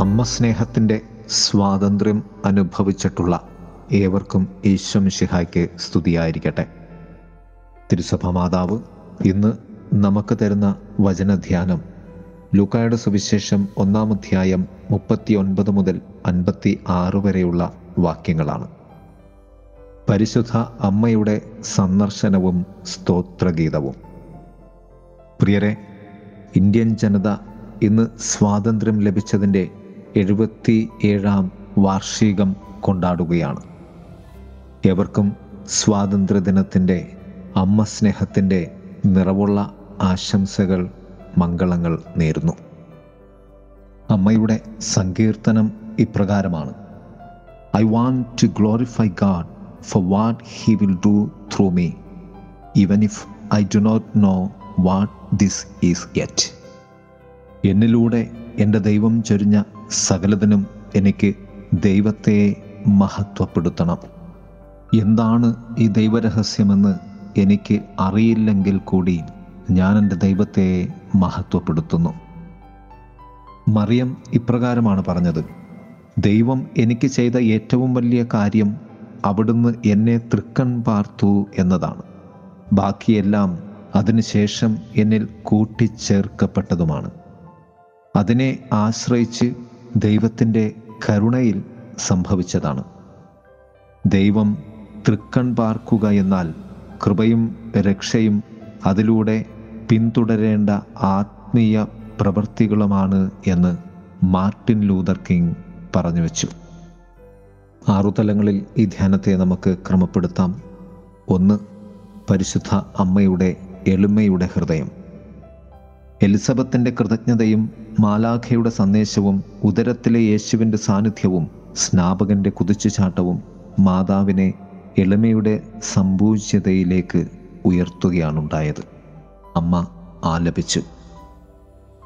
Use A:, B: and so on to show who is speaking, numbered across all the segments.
A: അമ്മ സ്നേഹത്തിന്റെ സ്വാതന്ത്ര്യം അനുഭവിച്ചിട്ടുള്ള ഏവർക്കും ഈശ്വമിഷിഹായ്ക്ക് സ്തുതിയായിരിക്കട്ടെ. തിരുസഭ മാതാവ് ഇന്ന് നമുക്ക് തരുന്ന വചനധ്യാനം ലൂക്കായുടെ സുവിശേഷം ഒന്നാം അധ്യായം മുപ്പത്തി ഒൻപത് മുതൽ അൻപത്തി ആറ് വരെയുള്ള വാക്യങ്ങളാണ്. പരിശുദ്ധ അമ്മയുടെ സന്ദർശനവും സ്തോത്രഗീതവും. പ്രിയരെ ഇന്ത്യൻ ജനത ഇന്ന് സ്വാതന്ത്ര്യം ലഭിച്ചതിന്റെ എഴുപത്തി ഏഴാം വാർഷികം കൊണ്ടാടുകയാണ്. എവർക്കും സ്വാതന്ത്ര്യദിനത്തിന്റെ അമ്മ സ്നേഹത്തിന്റെ നിറവുള്ള ആശംസകൾ മംഗളങ്ങൾ നേരുന്നു. അമ്മയുടെ സങ്കീർത്തനം ഇപ്രകാരമാണ്. I want to glorify God for what he will do through me even if I do not know what this is yet. എന്നിലൂടെ എന്റെ ദൈവം ചൊരിഞ്ഞ സകലതിനും എനിക്ക് ദൈവത്തെ മഹത്വപ്പെടുത്തണം. എന്താണ് ഈ ദൈവരഹസ്യമെന്ന് എനിക്ക് അറിയില്ലെങ്കിൽ കൂടി ഞാൻ എന്റെ ദൈവത്തെ മഹത്വപ്പെടുത്തുന്നു. മറിയം ഇപ്രകാരമാണ് പറഞ്ഞത്. ദൈവം എനിക്ക് ചെയ്ത ഏറ്റവും വലിയ കാര്യം അവിടുന്ന് എന്നെ തൃക്കൺ പാർത്തു എന്നതാണ്. ബാക്കിയെല്ലാം അതിനുശേഷം എന്നിൽ കൂട്ടിച്ചേർക്കപ്പെട്ടതുമാണ്. അതിനെ ആശ്രയിച്ച് ദൈവത്തിന്റെ കരുണയിൽ സംഭവിച്ചതാണ്. ദൈവം തൃക്കൺ പാർക്കുക എന്നാൽ കൃപയും രക്ഷയും അതിലൂടെ പിന്തുടരേണ്ട ആത്മീയ പ്രവൃത്തികളുമാണ് എന്ന് മാർട്ടിൻ ലൂതർ കിങ് പറഞ്ഞു വെച്ചു. ആറുതലങ്ങളിൽ ഈ ധ്യാനത്തെ നമുക്ക് ക്രമപ്പെടുത്താം. ഒന്ന് പരിശുദ്ധ അമ്മയുടെ എളിമയുടെ ഹൃദയം. എലിസബത്തിന്റെ കൃതജ്ഞതയും മാലാഖയുടെ സന്ദേശവും ഉദരത്തിലെ യേശുവിന്റെ സാന്നിധ്യവും സ്നാപകന്റെ കുതിച്ചുചാട്ടവും മാതാവിനെ എളിമയുടെ സമ്പൂജ്യതയിലേക്ക് ഉയർത്തുകയാണുണ്ടായത്. അമ്മ ആലപിച്ചു.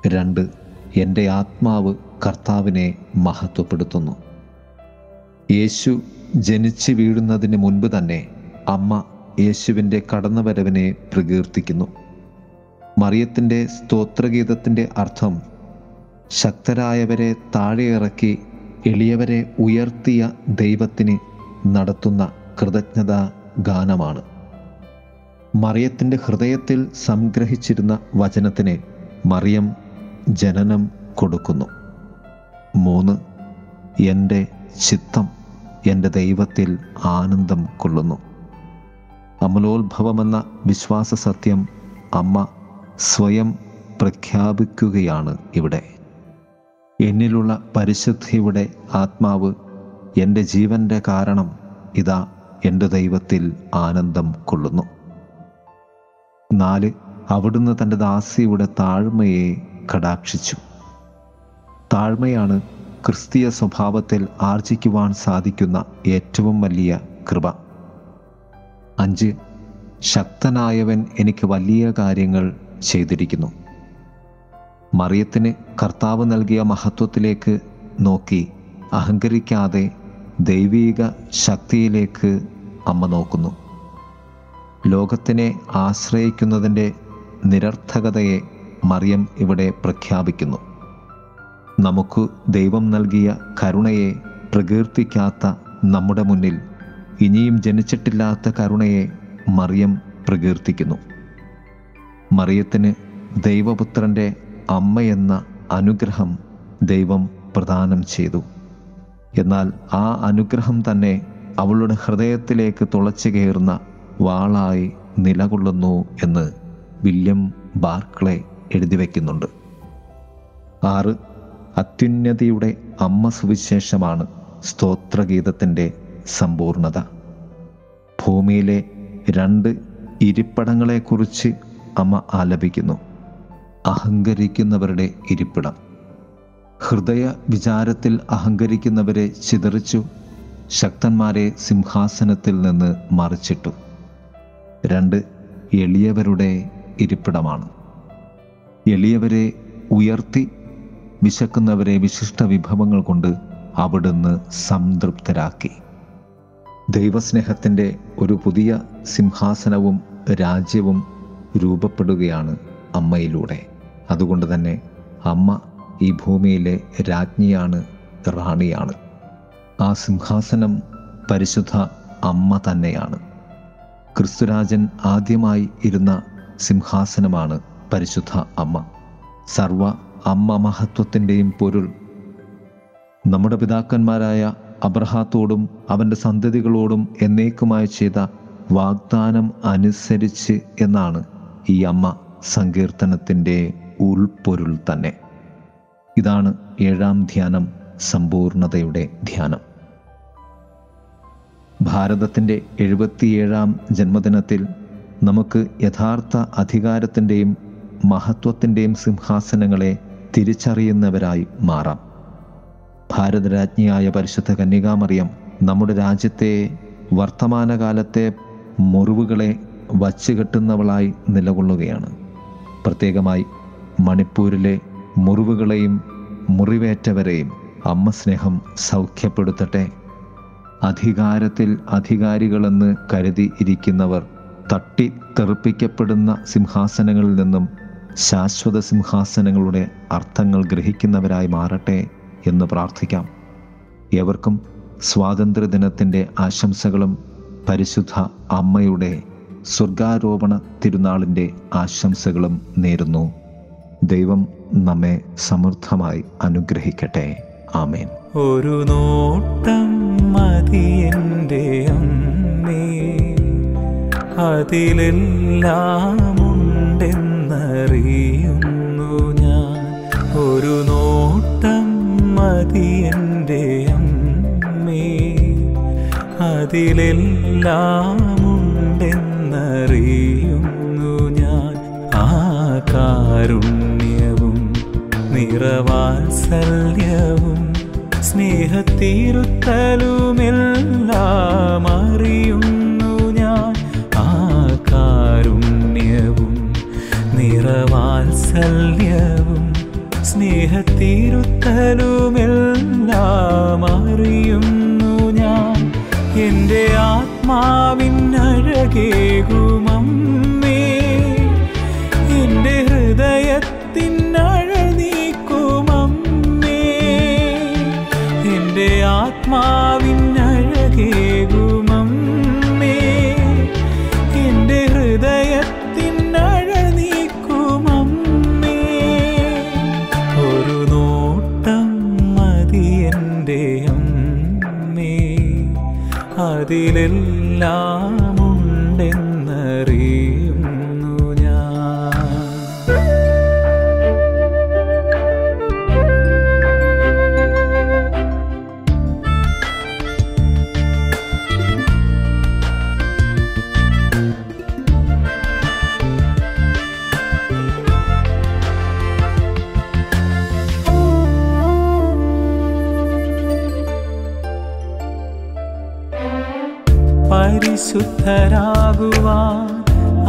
A: രണ്ട് എന്റെ ആത്മാവ് കർത്താവിനെ മഹത്വപ്പെടുത്തുന്നു. യേശു ജനിച്ചു വീഴുന്നതിന് മുൻപ് തന്നെ അമ്മ യേശുവിന്റെ കടന്നുവരവിനെ പ്രകീർത്തിക്കുന്നു. മറിയത്തിന്റെ സ്തോത്രഗീതത്തിന്റെ അർത്ഥം ശക്തരായവരെ താഴെ ഇറക്കി എളിയവരെ ഉയർത്തിയ ദൈവത്തിന് നടത്തുന്ന കൃതജ്ഞതാ ഗാനമാണ്. മറിയത്തിന്റെ ഹൃദയത്തിൽ സംഗ്രഹിച്ചിരുന്ന വചനത്തിന് മറിയം ജനനം കൊടുക്കുന്നു. മൂന്ന് എന്റെ ചിത്തം എന്റെ ദൈവത്തിൽ ആനന്ദം കൊള്ളുന്നു. അമലോത്ഭവമെന്ന വിശ്വാസ സത്യം അമ്മ സ്വയം പ്രഖ്യാപിക്കുകയാണ് ഇവിടെ. എന്നിലുള്ള പരിശുദ്ധിയുടെ ആത്മാവ് എന്റെ ജീവന്റെ കാരണം ഇതാ എന്റെ ദൈവത്തിൽ ആനന്ദം കൊള്ളുന്നു. നാല് അവിടുന്ന് തന്റെ ദാസിയുടെ താഴ്മയെ കടാക്ഷിച്ചു. താഴ്മയാണ് ക്രിസ്തീയ സ്വഭാവത്തിൽ ആർജിക്കുവാൻ സാധിക്കുന്ന ഏറ്റവും വലിയ കൃപ. അഞ്ച് ശക്തനായവൻ എനിക്ക് വലിയ കാര്യങ്ങൾ ചെയ്തിരിക്കുന്നു. മറിയത്തിന് കർത്താവ് നൽകിയ മഹത്വത്തിലേക്ക് നോക്കി അഹങ്കരിക്കാതെ ദൈവീക ശക്തിയിലേക്ക് അമ്മ നോക്കുന്നു. ലോകത്തിനെ ആശ്രയിക്കുന്നതിന്റെ നിരർത്ഥകതയെ മറിയം ഇവിടെ പ്രഖ്യാപിക്കുന്നു. നമുക്ക് ദൈവം നൽകിയ കരുണയെ പ്രകീർത്തിക്കാത്ത നമ്മുടെ മുന്നിൽ ഇനിയും ജനിച്ചിട്ടില്ലാത്ത കരുണയെ മറിയം പ്രകീർത്തിക്കുന്നു. മറിയത്തിന് ദൈവപുത്രന്റെ അമ്മയെന്ന അനുഗ്രഹം ദൈവം പ്രദാനം ചെയ്തു. എന്നാൽ ആ അനുഗ്രഹം തന്നെ അവളുടെ ഹൃദയത്തിലേക്ക് തുളച്ചു കയറുന്ന വാളായി നിലകൊള്ളുന്നു എന്ന് വില്യം ബാർക്ലെ എഴുതി വയ്ക്കുന്നുണ്ട്. ആറ് അത്യുന്നതിയുടെ അമ്മ സുവിശേഷമാണ് സ്തോത്രഗീതത്തിന്റെ സമ്പൂർണത. ഭൂമിയിലെ രണ്ട് ഇരിപ്പടങ്ങളെക്കുറിച്ച് അമ്മ ആലപിക്കുന്നു. അഹങ്കരിക്കുന്നവരുടെ ഇരിപ്പിടം. ഹൃദയ വിചാരത്തിൽ അഹങ്കരിക്കുന്നവരെ ചിതറിച്ചു ശക്തന്മാരെ സിംഹാസനത്തിൽ നിന്ന് മറിച്ചിട്ടു. രണ്ട് എളിയവരുടെ ഇരിപ്പിടമാണ്. എളിയവരെ ഉയർത്തി വിശക്കുന്നവരെ വിശിഷ്ട വിഭവങ്ങൾ കൊണ്ട് അവിടുന്ന് സംതൃപ്തരാക്കി. ദൈവസ്നേഹത്തിന്റെ ഒരു പുതിയ സിംഹാസനവും രാജ്യവും രൂപപ്പെടുകയാണ് അമ്മയിലൂടെ. അതുകൊണ്ട് തന്നെ അമ്മ ഈ ഭൂമിയിലെ രാജ്ഞിയാണ് റാണിയാണ്. ആ സിംഹാസനം പരിശുദ്ധ അമ്മ തന്നെയാണ്. ക്രിസ്തുരാജൻ ആദ്യമായി ഇരുന്ന സിംഹാസനമാണ് പരിശുദ്ധ അമ്മ. സർവ അമ്മ മഹത്വത്തിന്റെയും പൊരുൾ. നമ്മുടെ പിതാക്കന്മാരായ അബ്രഹാത്തോടും അവന്റെ സന്തതികളോടും എന്നേക്കുമായി ചെയ്ത വാഗ്ദാനം അനുസരിച്ച് എന്നാണ് ഈ അമ്മ സങ്കീർത്തനത്തിന്റെ ഉൾപ്പൊരുൾ തന്നെ. ഇതാണ് ഏഴാം ധ്യാനം സമ്പൂർണതയുടെ ധ്യാനം. ഭാരതത്തിന്റെ എഴുപത്തിയേഴാം ജന്മദിനത്തിൽ നമുക്ക് യഥാർത്ഥ അധികാരത്തിന്റെയും മഹത്വത്തിന്റെയും സിംഹാസനങ്ങളെ തിരിച്ചറിയുന്നവരായി മാറാം. ഭാരതരാജ്ഞിയായ പരിശുദ്ധ കന്യകാമറിയം നമ്മുടെ രാജ്യത്തെ വർത്തമാനകാലത്തെ മുറിവുകളെ വച്ചുകെട്ടുന്നവളായി നിലകൊള്ളുകയാണ്. പ്രത്യേകമായി മണിപ്പൂരിലെ മുറിവുകളെയും മുറിവേറ്റവരെയും അമ്മ സ്നേഹം സൗഖ്യപ്പെടുത്തട്ടെ. അധികാരത്തിൽ അധികാരികളെന്ന് കരുതി ഇരിക്കുന്നവർ തട്ടി തെറിപ്പിക്കപ്പെടുന്ന സിംഹാസനങ്ങളിൽ നിന്നും ശാശ്വത സിംഹാസനങ്ങളുടെ അർത്ഥങ്ങൾ ഗ്രഹിക്കുന്നവരായി മാറട്ടെ എന്ന് പ്രാർത്ഥിക്കാം. ഏവർക്കും സ്വാതന്ത്ര്യദിനത്തിന്റെ ആശംസകളും പരിശുദ്ധ അമ്മയുടെ സ്വർഗാരോപണ തിരുനാളിന്റെ ആശംസകളും നേരുന്നു. ദൈവം നമ്മെ സമൃദ്ധമായി അനുഗ്രഹിക്കട്ടെ. ആമേൻ.
B: ഒരു നോട്ടം മതി എന്റെ അമ്മേ. അതിലെല്ലാമുണ്ടെന്നറിയുന്നു ഞാൻ. ഒരു നോട്ടം മതി എന്റെ അമ്മേ. അതിലെല്ലാമുണ്ടെന്നറിയുന്നു കാരുണ്യവും നിറവാത്സല്യവും സ്നേഹത്തിരുത്തലുമെല്ലാം അറിയുന്നു ഞാൻ. ആ കാരുണ്യവും നിറവാത്സല്യവും സ്നേഹത്തിരുത്തലുമെല്ലാം അറിയുന്നു ഞാൻ. എന്റെ ആത്മാവിനഴകേകുമമ്മേ അതിലെല്ലാം പരിശുദ്ധരാകുവാൻ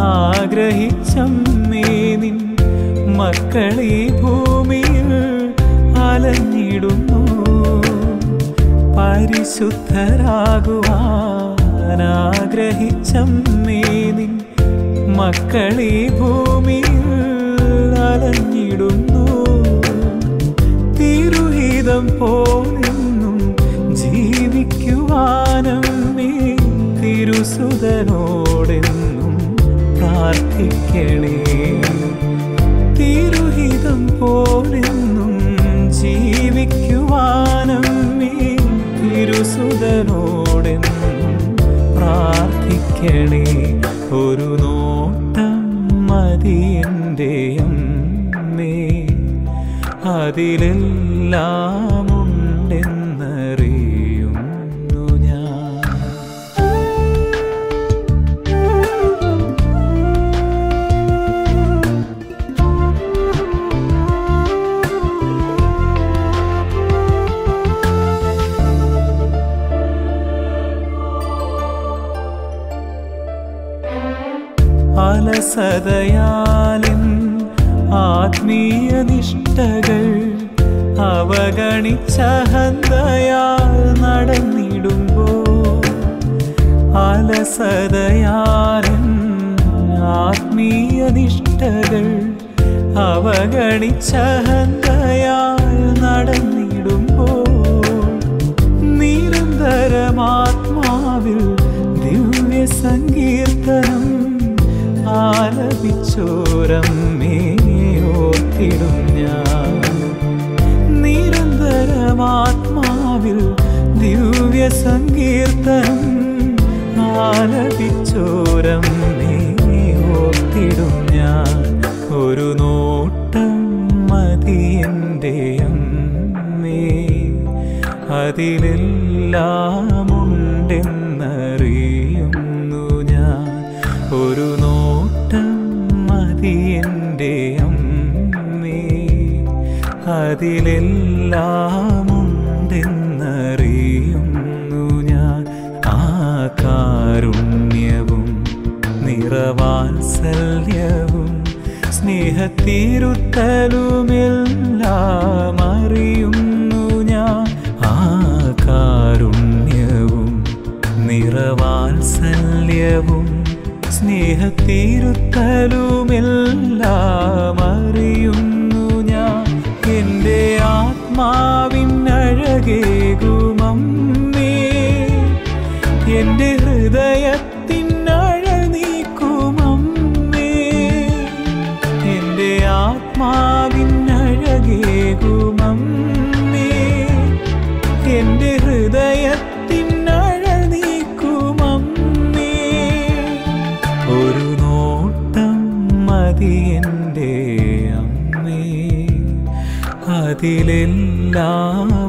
B: ആഗ്രഹിച്ചമ്മേ നിൻ മക്കളീ ഭൂമിയിൽ അലഞ്ഞിടുന്നു. പരിശുദ്ധരാകുവാൻ ആഗ്രഹിച്ചമ്മേ നിൻ മക്കളീ ഭൂമിയിൽ അലഞ്ഞിടുന്നു. തിരുഹിതം പോലെന്നും ജീവിക്കുവാനമ്മേ തിരുസുതനോടെന്നും പ്രാർത്ഥിക്കണേ. തിരുഹിതം പോലെന്നും ജീവിക്കുവാനമ്മേ തിരുസുതനോടെന്നും പ്രാർത്ഥിക്കണേ. ഒരു നോട്ടം മതി എന്റെ അമ്മേ. അതിലെല്ലാം അലസതയാലിൻ ആത്മീയ നിഷ്ഠകൾ അവഗണിച്ചഹന്തയാൽ നടന്നിടുമ്പോൾ അലസതയാലിൻ ആത്മീയ നിഷ്ഠകൾ അവഗണിച്ചഹന്തയാൽ ഓർത്തിടും ഞാൻ. ഒരു നോട്ടം മതി എന്റെ അമ്മേ. അതിലെല്ലാം ഉണ്ടെന്നറിയുന്നു ഞാൻ. ഒരു നോട്ടം മതി എന്റെ അമ്മേ. അതിലെല്ലാം നിറവാത്സല്യവും സ്നേഹത്തിരുത്തലുമെല്ലാം അറിയുന്നു ഞാൻ. ആ കാരുണ്യവും നിറവാത്സല്യവും സ്നേഹത്തിരുത്തലുമെല്ലാം അറിയുന്നു ഞാൻ. എന്റെ ആത്മാവിനഴകേകുമമ്മേ എന്റെ ഹൃദയത്തിനഴ എന്റെ അമ്മേ അതിലെല്ലാം